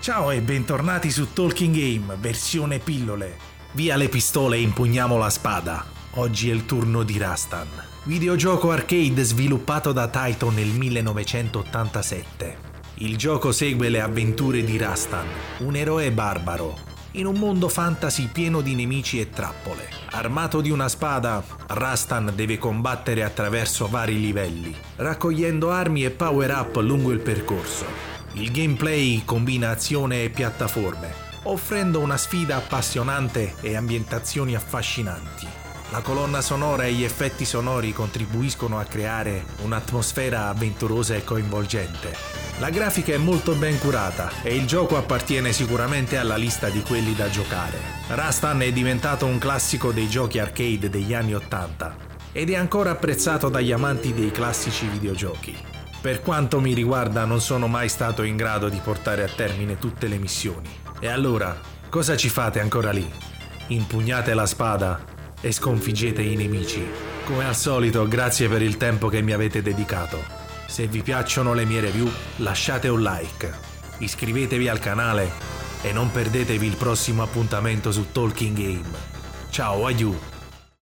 Ciao e bentornati su Talking Game, versione pillole. Via le pistole e impugniamo la spada. Oggi è il turno di Rastan, videogioco arcade sviluppato da Taito nel 1987. Il gioco segue le avventure di Rastan, un eroe barbaro, in un mondo fantasy pieno di nemici e trappole. Armato di una spada, Rastan deve combattere attraverso vari livelli, raccogliendo armi e power up lungo il percorso. Il gameplay combina azione e piattaforme, offrendo una sfida appassionante e ambientazioni affascinanti. La colonna sonora e gli effetti sonori contribuiscono a creare un'atmosfera avventurosa e coinvolgente. La grafica è molto ben curata e il gioco appartiene sicuramente alla lista di quelli da giocare. Rastan è diventato un classico dei giochi arcade degli anni 80 ed è ancora apprezzato dagli amanti dei classici videogiochi. Per quanto mi riguarda non sono mai stato in grado di portare a termine tutte le missioni. E allora, cosa ci fate ancora lì? Impugnate la spada e sconfiggete i nemici. Come al solito, grazie per il tempo che mi avete dedicato. Se vi piacciono le mie review, lasciate un like, iscrivetevi al canale e non perdetevi il prossimo appuntamento su Talking Game. Ciao, aiuto!